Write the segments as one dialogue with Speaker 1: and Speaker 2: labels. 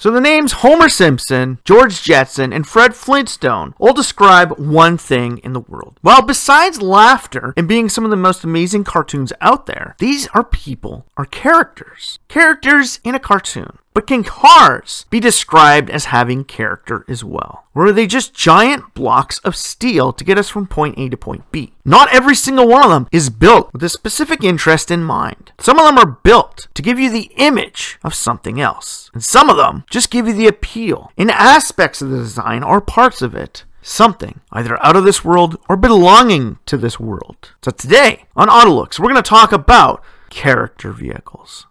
Speaker 1: So the names Homer Simpson, George Jetson, and Fred Flintstone all describe one thing in the world. Well, besides laughter and being some of the most amazing cartoons out there, these are people, are characters. Characters in a cartoon. But can cars be described as having character as well? Or are they just giant blocks of steel to get us from point A to point B? Not every single one of them is built with a specific interest in mind. Some of them are built to give you the image of something else. And some of them just give you the appeal in aspects of the design or parts of it something either out of this world or belonging to this world. So today on Autolux, we're going to talk about character vehicles.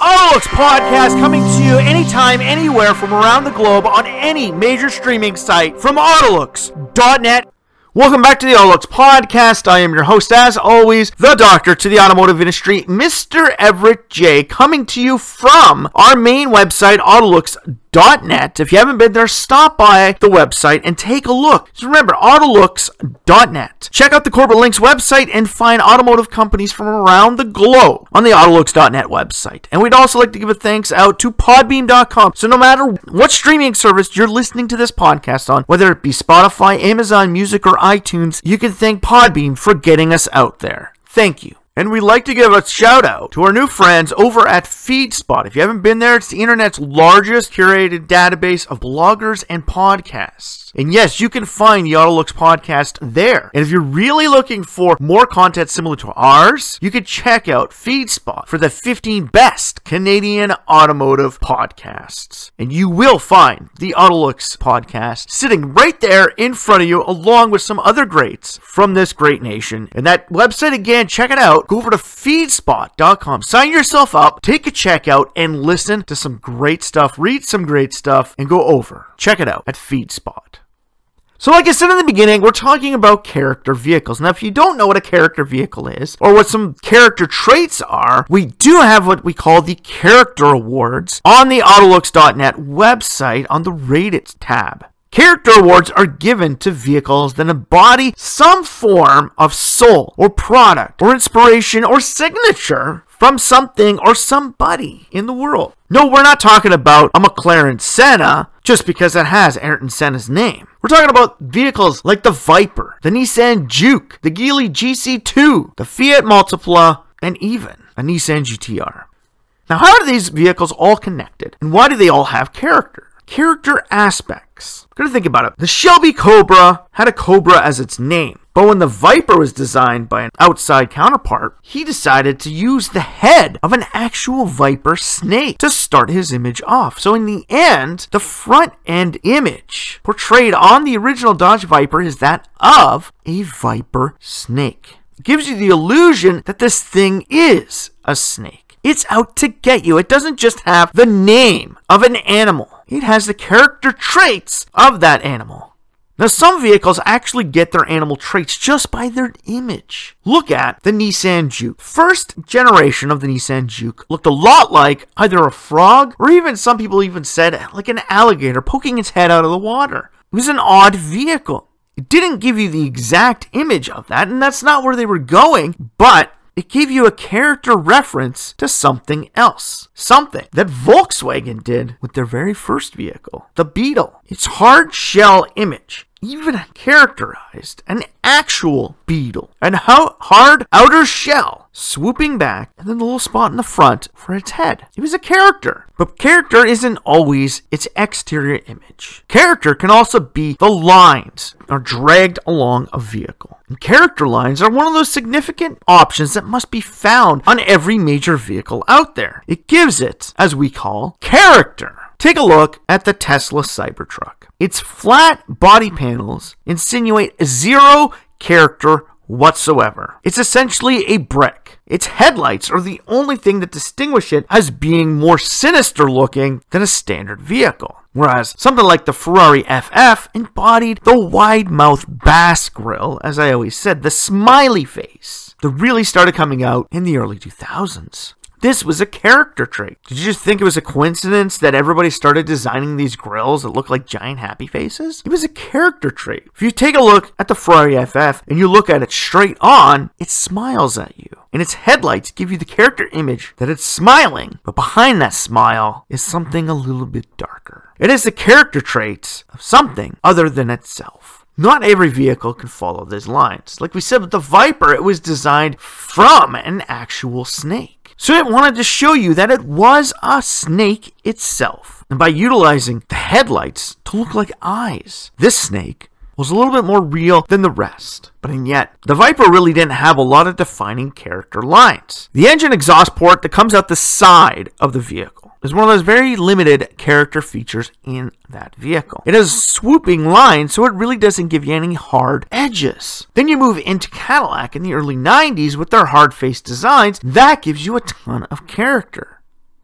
Speaker 1: Autolux podcast coming to you anytime, anywhere from around the globe on any major streaming site from Autolux.net. Welcome back to the Autolux podcast. I am your host, as always, the doctor to the automotive industry, Mr. Everett J, coming to you from our main website, Autolux.net autolux.net. If you haven't been there, stop by the website and take a look. Just remember, autolux.net. Check out the Corporate Links website and find automotive companies from around the globe on the autolux.net website. And we'd also like to give a thanks out to podbean.com. So no matter what streaming service you're listening to this podcast on, whether it be Spotify, Amazon Music, or iTunes, you can thank Podbean for getting us out there. Thank you. And we'd like to give a shout out to our new friends over at FeedSpot. If you haven't been there, it's the internet's largest curated database of bloggers and podcasts. And yes, you can find the Autolux podcast there. And if you're really looking for more content similar to ours, you can check out FeedSpot for the 15 best Canadian automotive podcasts. And you will find the Autolux podcast sitting right there in front of you, along with some other greats from this great nation. And that website, again, check it out. Go over to feedspot.com, sign yourself up, take a checkout, and listen to some great stuff, read some great stuff, and go over. Check it out at FeedSpot. So, like I said in the beginning, we're talking about character vehicles. Now, if you don't know what a character vehicle is, or what some character traits are, we do have what we call the Character Awards on the Autolux.net website on the Rated tab. Character awards are given to vehicles that embody some form of soul, or product, or inspiration, or signature from something or somebody in the world. No, we're not talking about a McLaren Senna just because it has Ayrton Senna's name. We're talking about vehicles like the Viper, the Nissan Juke, the Geely GC2, the Fiat Multipla, and even a Nissan GTR. Now, how are these vehicles all connected? And why do they all have character? Character aspects. Gotta think about it. The Shelby Cobra had a Cobra as its name. But when the Viper was designed by an outside counterpart, he decided to use the head of an actual Viper snake to start his image off. So in the end, the front end image portrayed on the original Dodge Viper is that of a Viper snake. It gives you the illusion that this thing is a snake. It's out to get you. It doesn't just have the name of an animal. It has the character traits of that animal. Now, some vehicles actually get their animal traits just by their image. Look at the Nissan Juke. First generation of the Nissan Juke looked a lot like either a frog or even some people even said like an alligator poking its head out of the water. It was an odd vehicle. It didn't give you the exact image of that, and that's not where they were going, but it gave you a character reference to something else. Something that Volkswagen did with their very first vehicle, the Beetle. Its hard shell image even characterized an actual beetle and how hard outer shell swooping back and then the little spot in the front for its head. It was a character. But character isn't always its exterior image. Character can also be the lines are dragged along a vehicle. And character lines are one of those significant options that must be found on every major vehicle out there. It gives it, as we call, character. Take a look at the Tesla Cybertruck. Its flat body panels insinuate zero character whatsoever. It's essentially a brick. Its headlights are the only thing that distinguish it as being more sinister looking than a standard vehicle. Whereas something like the Ferrari FF embodied the wide mouth bass grill, as I always said, the smiley face that really started coming out in the early 2000s. This was a character trait. Did you just think it was a coincidence that everybody started designing these grills that look like giant happy faces? It was a character trait. If you take a look at the Ferrari FF and you look at it straight on, it smiles at you. And its headlights give you the character image that it's smiling, but behind that smile is something a little bit darker. It is the character traits of something other than itself. Not every vehicle can follow these lines. Like we said with the Viper, it was designed from an actual snake. So it wanted to show you that it was a snake itself. And by utilizing the headlights to look like eyes, this snake was a little bit more real than the rest. But and yet, the Viper really didn't have a lot of defining character lines. The engine exhaust port that comes out the side of the vehicle is one of those very limited character features in that vehicle. It has swooping lines, so it really doesn't give you any hard edges. Then you move into Cadillac in the early 90s with their hard face designs, that gives you a ton of character.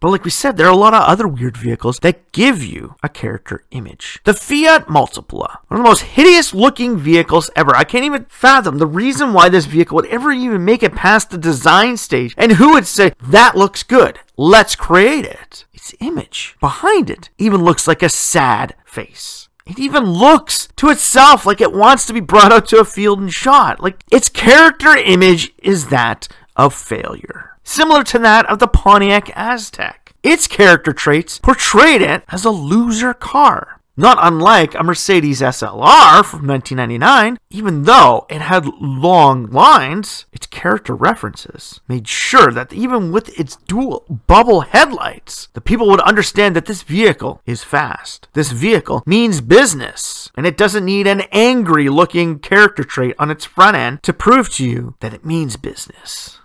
Speaker 1: But like we said, there are a lot of other weird vehicles that give you a character image. The Fiat Multipla, one of the most hideous looking vehicles ever. I can't even fathom the reason why this vehicle would ever even make it past the design stage and who would say, that looks good. Let's create it. Its image behind it even looks like a sad face. It even looks to itself like it wants to be brought out to a field and shot. Like its character image is that of failure similar to that of the Pontiac Aztek. Its character traits portrayed it as a loser car. Not unlike a Mercedes SLR from 1999, even though it had long lines, its character references made sure that even with its dual bubble headlights, the people would understand that this vehicle is fast. This vehicle means business, and it doesn't need an angry looking character trait on its front end to prove to you that it means business.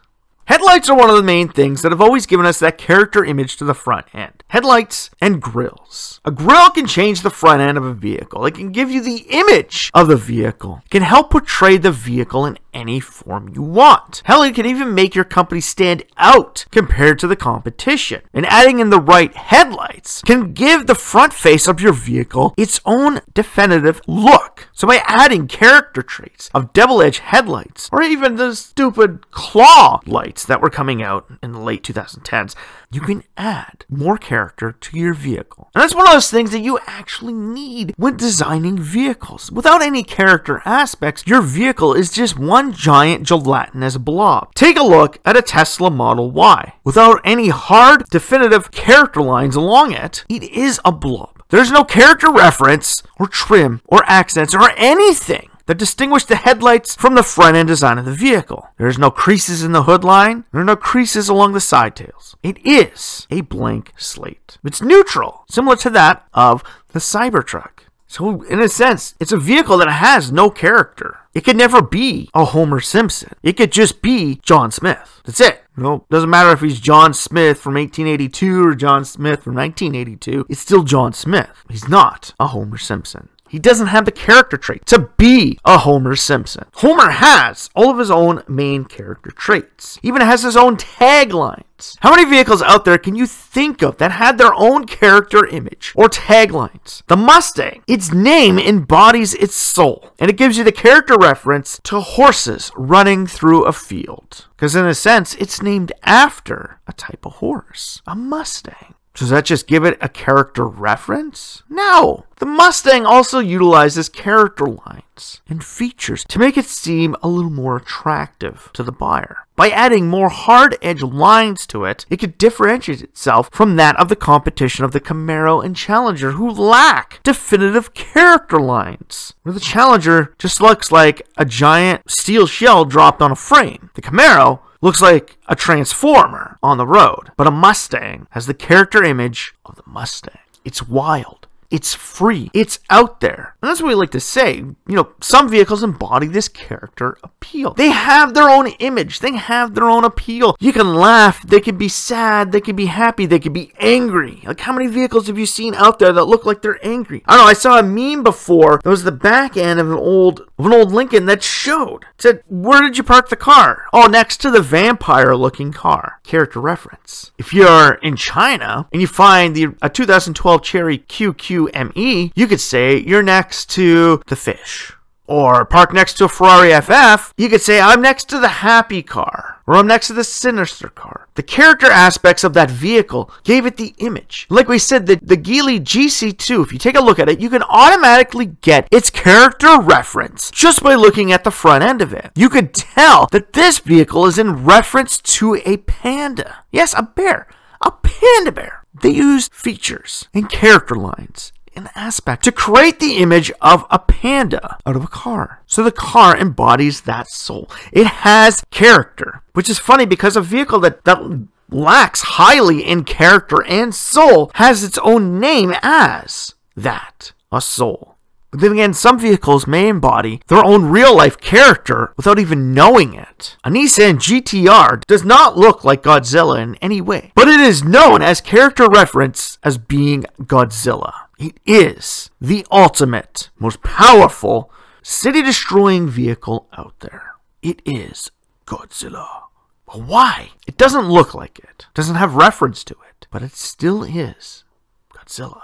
Speaker 1: Headlights are one of the main things that have always given us that character image to the front end. Headlights and grills. A grill can change the front end of a vehicle. It can give you the image of the vehicle. It can help portray the vehicle in any form you want. Hell, it can even make your company stand out compared to the competition. And adding in the right headlights can give the front face of your vehicle its own definitive look. So by adding character traits of double edged headlights, or even the stupid claw lights that were coming out in the late 2010s, you can add more character to your vehicle. And that's one of those things that you actually need when designing vehicles. Without any character aspects, your vehicle is just one giant gelatinous blob. Take a look at a Tesla Model Y. Without any hard, definitive character lines along it, it is a blob. There's no character reference, or trim, or accents, or anything that distinguish the headlights from the front end design of the vehicle. There's no creases in the hood line, there are no creases along the side tails. It is a blank slate. It's neutral, similar to that of the Cybertruck. So, in a sense, it's a vehicle that has no character. It could never be a Homer Simpson. It could just be John Smith. That's it. Know, doesn't matter if he's John Smith from 1882 or John Smith from 1982. It's still John Smith. He's not a Homer Simpson. He doesn't have the character trait to be a Homer Simpson. Homer has all of his own main character traits, even has his own taglines. How many vehicles out there can you think of that had their own character image or taglines? The Mustang, its name embodies its soul, and it gives you the character reference to horses running through a field. Because in a sense, it's named after a type of horse, a Mustang. Does that just give it a character reference? No. The Mustang also utilizes character lines and features to make it seem a little more attractive to the buyer. By adding more hard edge lines to it, it could differentiate itself from that of the competition of the Camaro and Challenger, who lack definitive character lines. Where the Challenger just looks like a giant steel shell dropped on a frame. The Camaro looks like a transformer on the road, but a Mustang has the character image of the Mustang. It's wild. It's free. It's out there. And that's what we like to say. You know, some vehicles embody this character appeal. They have their own image. They have their own appeal. You can laugh. They can be sad. They can be happy. They can be angry. Like, how many vehicles have you seen out there that look like they're angry? I don't know. I saw a meme before. That was the back end of an old of an old Lincoln that showed. It said, Where did you park the car? Oh, next to the vampire looking car. Character reference. If you're in China and you find the a 2012 Chery QQME, you could say you're next to the fish or park next to a Ferrari FF, you could say, I'm next to the happy car, or I'm next to the sinister car. The character aspects of that vehicle gave it the image. Like we said, the, the Geely GC2, if you take a look at it, you can automatically get its character reference just by looking at the front end of it. You could tell that this vehicle is in reference to a panda. Yes, a bear. A panda bear. They use features and character lines an aspect to create the image of a panda out of a car. So the car embodies that soul. It has character, which is funny because a vehicle that, that lacks highly in character and soul has its own name as that, a soul. But then again, some vehicles may embody their own real life character without even knowing it. A Nissan GTR does not look like Godzilla in any way, but it is known as character reference as being Godzilla. It is the ultimate, most powerful, city destroying vehicle out there. It is Godzilla. But why? It doesn't look like it, doesn't have reference to it, but it still is Godzilla.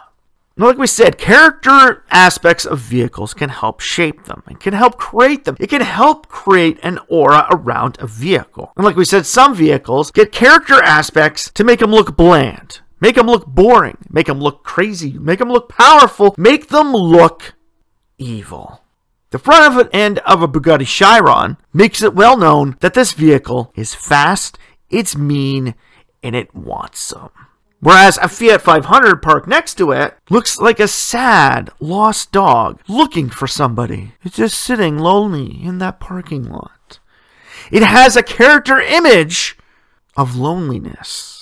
Speaker 1: Now, like we said, character aspects of vehicles can help shape them and can help create them. It can help create an aura around a vehicle. And like we said, some vehicles get character aspects to make them look bland, Make them look boring. Make them look crazy. Make them look powerful. Make them look evil. The front of end of a Bugatti Chiron makes it well known that this vehicle is fast, it's mean, and it wants some. Whereas a Fiat 500 parked next to it looks like a sad, lost dog looking for somebody. It's just sitting lonely in that parking lot. It has a character image of loneliness.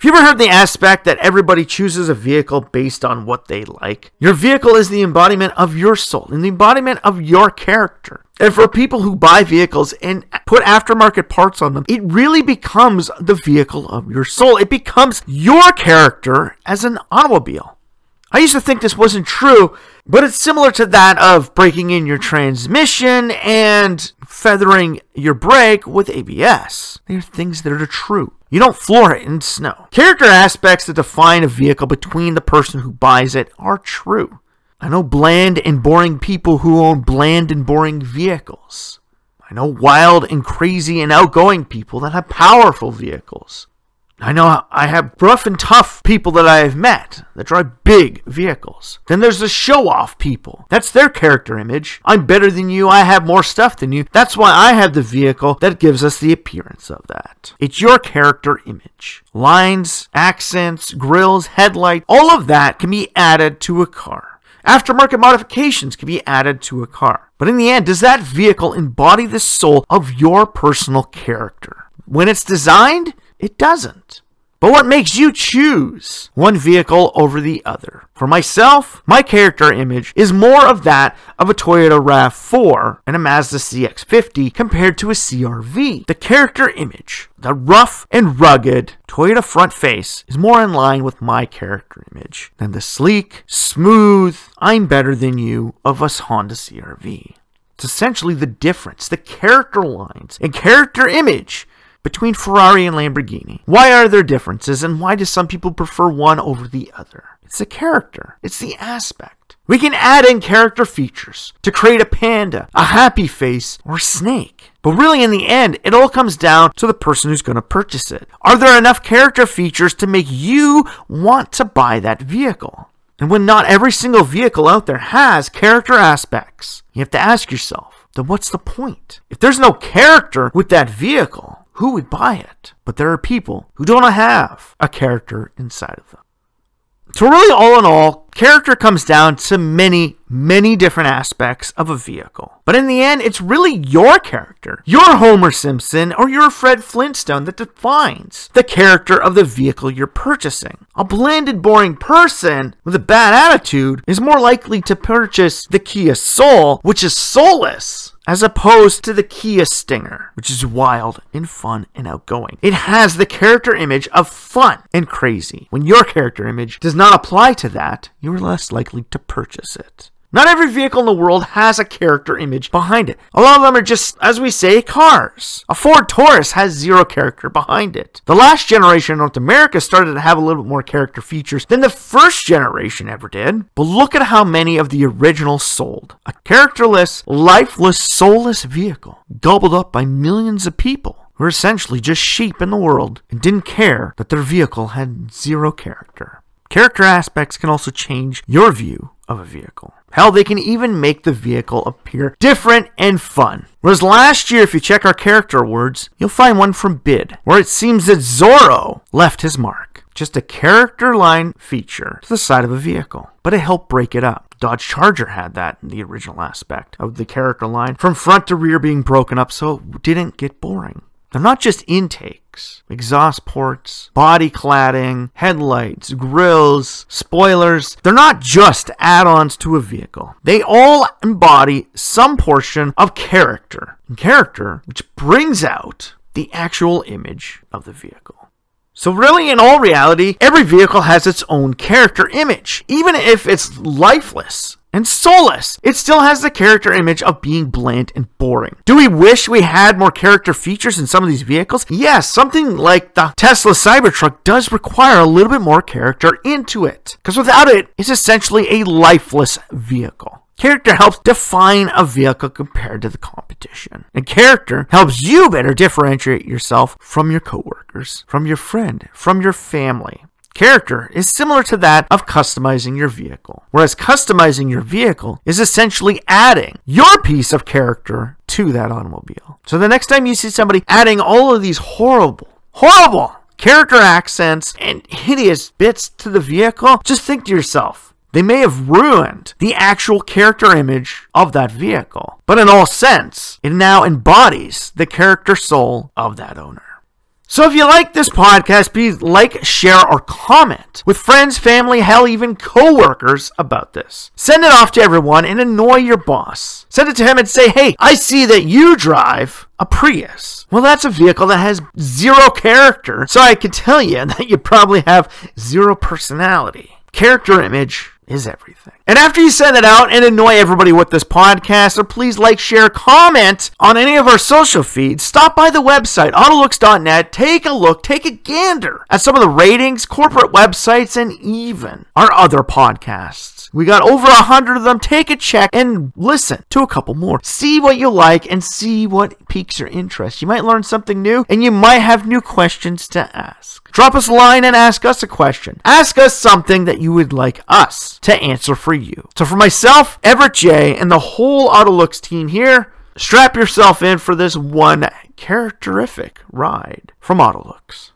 Speaker 1: Have you ever heard the aspect that everybody chooses a vehicle based on what they like? Your vehicle is the embodiment of your soul and the embodiment of your character. And for people who buy vehicles and put aftermarket parts on them, it really becomes the vehicle of your soul. It becomes your character as an automobile. I used to think this wasn't true, but it's similar to that of breaking in your transmission and feathering your brake with ABS. They're things that are true. You don't floor it in snow. Character aspects that define a vehicle between the person who buys it are true. I know bland and boring people who own bland and boring vehicles. I know wild and crazy and outgoing people that have powerful vehicles. I know I have rough and tough people that I have met that drive big vehicles. Then there's the show off people. That's their character image. I'm better than you. I have more stuff than you. That's why I have the vehicle that gives us the appearance of that. It's your character image. Lines, accents, grills, headlight, all of that can be added to a car. Aftermarket modifications can be added to a car. But in the end, does that vehicle embody the soul of your personal character? When it's designed, it doesn't. But what makes you choose one vehicle over the other? For myself, my character image is more of that of a Toyota RAV4 and a Mazda CX50 compared to a CRV. The character image, the rough and rugged Toyota front face, is more in line with my character image than the sleek, smooth, I'm better than you of a Honda CRV. It's essentially the difference, the character lines and character image between Ferrari and Lamborghini? Why are there differences and why do some people prefer one over the other? It's the character, it's the aspect. We can add in character features to create a panda, a happy face, or a snake. But really, in the end, it all comes down to the person who's going to purchase it. Are there enough character features to make you want to buy that vehicle? And when not every single vehicle out there has character aspects, you have to ask yourself, then what's the point? If there's no character with that vehicle, who would buy it? But there are people who don't have a character inside of them. So, really, all in all, character comes down to many, many different aspects of a vehicle. But in the end, it's really your character, your Homer Simpson or your Fred Flintstone that defines the character of the vehicle you're purchasing. A bland and boring person with a bad attitude is more likely to purchase the Kia Soul, which is soulless as opposed to the Kia Stinger, which is wild and fun and outgoing. It has the character image of fun and crazy. When your character image does not apply to that, you are less likely to purchase it. Not every vehicle in the world has a character image behind it. A lot of them are just, as we say, cars. A Ford Taurus has zero character behind it. The last generation in North America started to have a little bit more character features than the first generation ever did. But look at how many of the originals sold. A characterless, lifeless, soulless vehicle, gobbled up by millions of people who were essentially just sheep in the world and didn't care that their vehicle had zero character. Character aspects can also change your view of a vehicle. Hell, they can even make the vehicle appear different and fun. Whereas last year, if you check our character awards, you'll find one from BYD, where it seems that Zorro left his mark. Just a character line feature to the side of a vehicle, but it helped break it up. Dodge Charger had that in the original aspect of the character line, from front to rear being broken up so it didn't get boring. They're not just intakes, exhaust ports, body cladding, headlights, grills, spoilers. They're not just add ons to a vehicle. They all embody some portion of character. Character which brings out the actual image of the vehicle. So, really, in all reality, every vehicle has its own character image, even if it's lifeless and soulless. It still has the character image of being bland and boring. Do we wish we had more character features in some of these vehicles? Yes, something like the Tesla Cybertruck does require a little bit more character into it, because without it, it's essentially a lifeless vehicle. Character helps define a vehicle compared to the competition. And character helps you better differentiate yourself from your coworkers, from your friend, from your family. Character is similar to that of customizing your vehicle, whereas customizing your vehicle is essentially adding your piece of character to that automobile. So the next time you see somebody adding all of these horrible, horrible character accents and hideous bits to the vehicle, just think to yourself, they may have ruined the actual character image of that vehicle, but in all sense, it now embodies the character soul of that owner. So if you like this podcast, please like, share, or comment with friends, family, hell, even coworkers about this. Send it off to everyone and annoy your boss. Send it to him and say, hey, I see that you drive a Prius. Well, that's a vehicle that has zero character, so I can tell you that you probably have zero personality. Character image is everything. And after you send it out and annoy everybody with this podcast, please like, share, comment on any of our social feeds. Stop by the website, autolux.net. Take a look, take a gander at some of the ratings, corporate websites, and even our other podcasts. We got over a hundred of them. Take a check and listen to a couple more. See what you like and see what piques your interest. You might learn something new and you might have new questions to ask. Drop us a line and ask us a question. Ask us something that you would like us to answer for you. So for myself, Everett J, and the whole Autolux team here, strap yourself in for this one characterific ride from Autolux.